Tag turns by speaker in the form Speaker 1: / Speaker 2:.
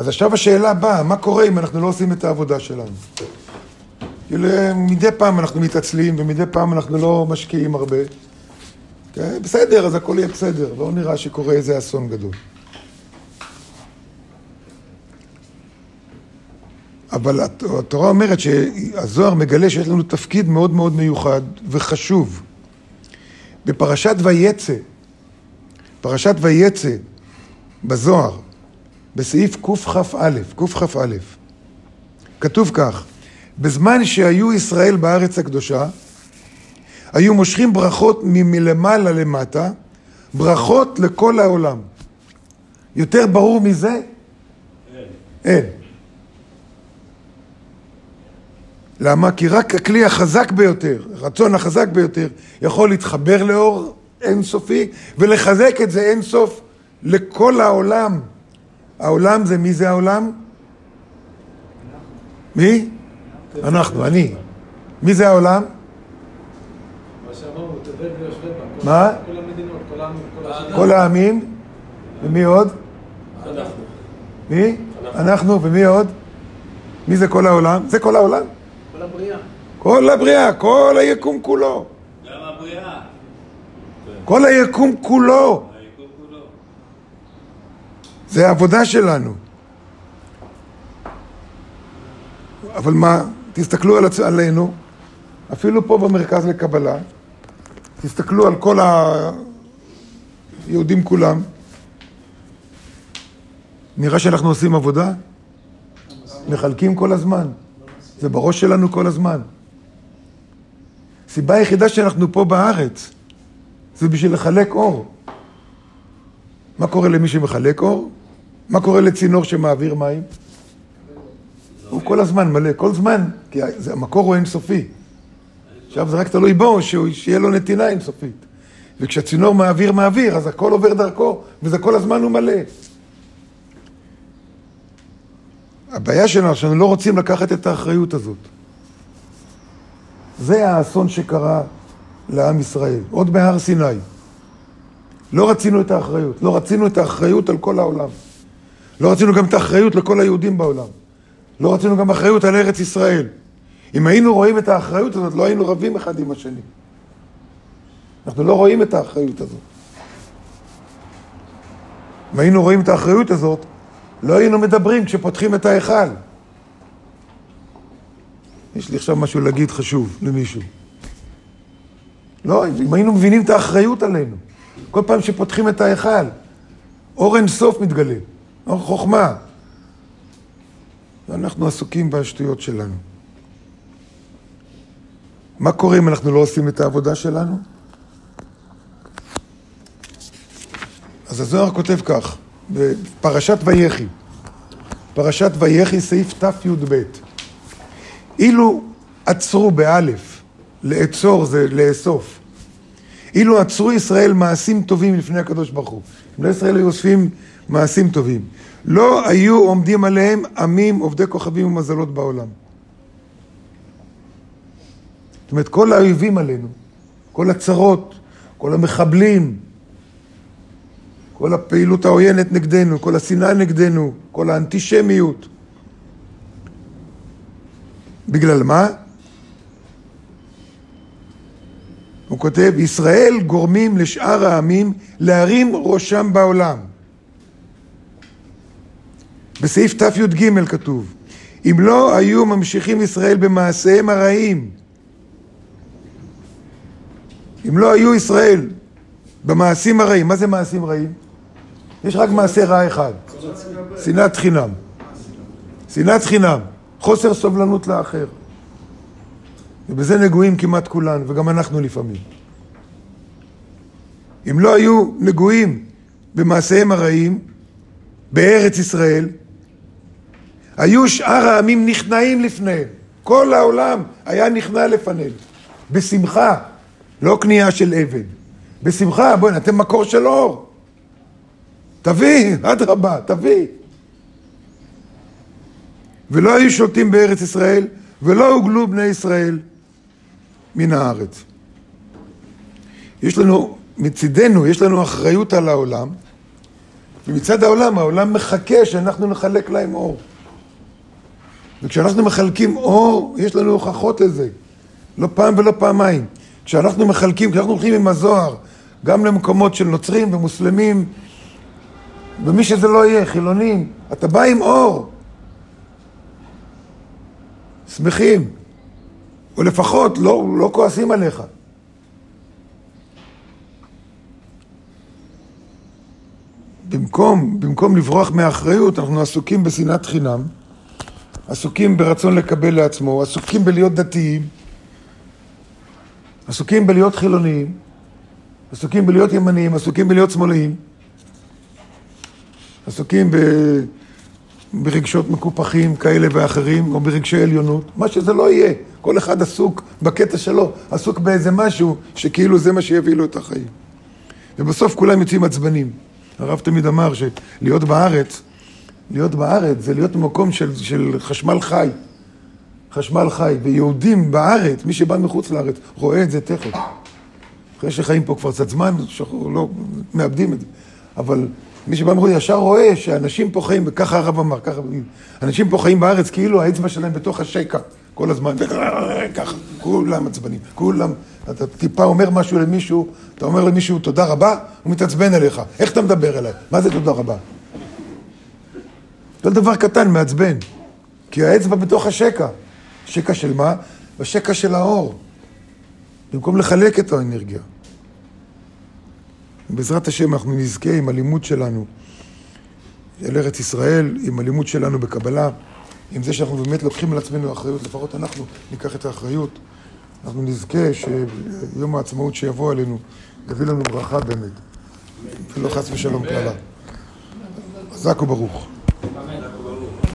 Speaker 1: אז עכשיו השאלה באה, מה קורה אם אנחנו לא עושים את העבודה שלנו? כאילו, מדי פעם אנחנו מתעצלים ומדי פעם אנחנו לא משקיעים הרבה. כן, בסדר, אז הכל יהיה בסדר, לא נראה שקורה איזה אסון גדול. אבל התורה אומרת שהזוהר מגלה שיש לנו תפקיד מאוד מאוד מיוחד וחשוב. בפרשת ויצא, פרשת ויצא בזוהר, בסעיף קכ"א, קכ"א, כתוב כך: בזמן שהיו ישראל בארץ הקדושה, היו מושכים ברכות מלמעלה למטה, ברכות לכל העולם. יותר ברור מזה? אין. אין. למה? כי רק הכלי החזק ביותר, הרצון החזק ביותר, יכול להתחבר לאור אינסופי ולחזק את זה אינסוף לכל העולם. העולם זה מי זה העולם? מי? אנחנו, אני. מי זה העולם? מה? כל העמים. ומי עוד? אנחנו. מי? אנחנו, ומי עוד? מי זה כל העולם? זה כל העולם?
Speaker 2: כל הבריאה.
Speaker 1: כל הבריאה, כל היקום כולו.
Speaker 2: גם הבריאה.
Speaker 1: כל היקום כולו. זה העבודה שלנו. אבל מה, תסתכלו על עצ... עלינו, אפילו פה במרכז לקבלה, תסתכלו על כל היהודים כולם. נראה שאנחנו עושים עבודה? מחלקים כל הזמן. זה בראש שלנו כל הזמן. הסיבה היחידה שאנחנו פה בארץ זה בשביל לחלק אור. מה קורה למי שמחלק אור? מה קורה לצינור שמעביר מים? הוא כל הזמן מלא, כל זמן, כי המקור הוא אינסופי. עכשיו זה רק תלוי בו, שיהיה לו נתינה אינסופית. וכשהצינור מעביר מעביר, אז הכל עובר דרכו, וזה כל הזמן הוא מלא. הבעיה שלנו, שאנחנו לא רוצים לקחת את האחריות הזאת. זה האסון שקרה לעם ישראל, עוד בהר סיני. לא רצינו את האחריות, לא רצינו את האחריות על כל העולם. לא רצינו גם את האחריות לכל היהודים בעולם. לא רצינו גם אחריות על ארץ ישראל. אם היינו רואים את האחריות הזאת, לא היינו רבים אחד עם השני. אנחנו לא רואים את האחריות הזאת. אם היינו רואים את האחריות הזאת, לא היינו מדברים כשפותחים את ההיכל. יש לי עכשיו משהו להגיד חשוב למישהו. לא, אם היינו מבינים את האחריות עלינו, כל פעם שפותחים את ההיכל, אור אין סוף מתגלה, אור חוכמה. ואנחנו עסוקים בשטויות שלנו. מה קורה אם אנחנו לא עושים את העבודה שלנו? אז הזוהר כותב כך, בפרשת ויחי, פרשת ויחי, סעיף תי"ב. אילו עצרו באלף, לאצור זה לאסוף. אילו עצרו ישראל מעשים טובים לפני הקדוש ברוך הוא. אם לא ישראל היו אוספים מעשים טובים. לא היו עומדים עליהם עמים, עובדי כוכבים ומזלות בעולם. זאת אומרת, כל האויבים עלינו, כל הצרות, כל המחבלים, כל הפעילות העוינת נגדנו, כל השנאה נגדנו, כל האנטישמיות. בגלל מה? הוא כותב, ישראל גורמים לשאר העמים להרים ראשם בעולם. בסעיף תי"ג כתוב, אם לא היו ממשיכים ישראל במעשיהם הרעים, אם לא היו ישראל במעשים הרעים, מה זה מעשים רעים? יש רק מעשה רע אחד, שנאת חינם. שנאת חינם, חוסר סובלנות לאחר. ובזה נגועים כמעט כולנו, וגם אנחנו לפעמים. אם לא היו נגועים במעשיהם הרעים בארץ ישראל, היו שאר העמים נכנעים לפניהם. כל העולם היה נכנע לפניהם. בשמחה, לא קנייה של אבן. בשמחה, בואי, אתם מקור של אור. תביא, אדרבה, תביא. ולא היו שולטים בארץ ישראל, ולא הוגלו בני ישראל מן הארץ. יש לנו, מצידנו, יש לנו אחריות על העולם, ומצד העולם, העולם מחכה שאנחנו נחלק להם אור. וכשאנחנו מחלקים אור, יש לנו הוכחות לזה. לא פעם ולא פעמיים. כשאנחנו מחלקים, כשאנחנו הולכים עם הזוהר, גם למקומות של נוצרים ומוסלמים, ומי שזה לא יהיה, חילונים, אתה בא עם אור. שמחים, או לפחות לא, לא כועסים עליך. במקום, במקום לברוח מהאחריות, אנחנו עסוקים בשנאת חינם, עסוקים ברצון לקבל לעצמו, עסוקים בלהיות דתיים, עסוקים בלהיות חילוניים, עסוקים בלהיות ימניים, עסוקים בלהיות שמאליים, עסוקים ב... ברגשות מקופחים כאלה ואחרים, או ברגשי עליונות, מה שזה לא יהיה. כל אחד עסוק בקטע שלו, עסוק באיזה משהו שכאילו זה מה שיביא לו את החיים. ובסוף כולם יוצאים עצבנים. הרב תמיד אמר שלהיות בארץ, להיות בארץ זה להיות במקום של, של חשמל חי. חשמל חי. ויהודים בארץ, מי שבא מחוץ לארץ, רואה את זה תכף. אחרי שחיים פה כבר קצת זמן, שחור, לא, מאבדים את זה. אבל מי שבא מחוץ ישר רואה שאנשים פה חיים, וככה הרב אמר, ככה, אנשים פה חיים בארץ כאילו האצבע שלהם בתוך השקע כל הזמן, ככה, כולם עצבנים, כולם, אתה טיפה אומר משהו למישהו, אתה אומר למישהו תודה רבה, הוא מתעצבן אליך, איך אתה מדבר אליי? מה זה תודה רבה? זה דבר קטן, מעצבן, כי האצבע בתוך השקע, שקע של מה? בשקע של האור, במקום לחלק את האנרגיה. בעזרת השם אנחנו נזכה עם הלימוד שלנו אל ארץ ישראל, עם הלימוד שלנו בקבלה, עם זה שאנחנו באמת לוקחים על עצמנו אחריות, לפחות אנחנו ניקח את האחריות, אנחנו נזכה שיום העצמאות שיבוא עלינו יביא לנו ברכה באמת, ולא חס ושלום קללה. חזק וברוך.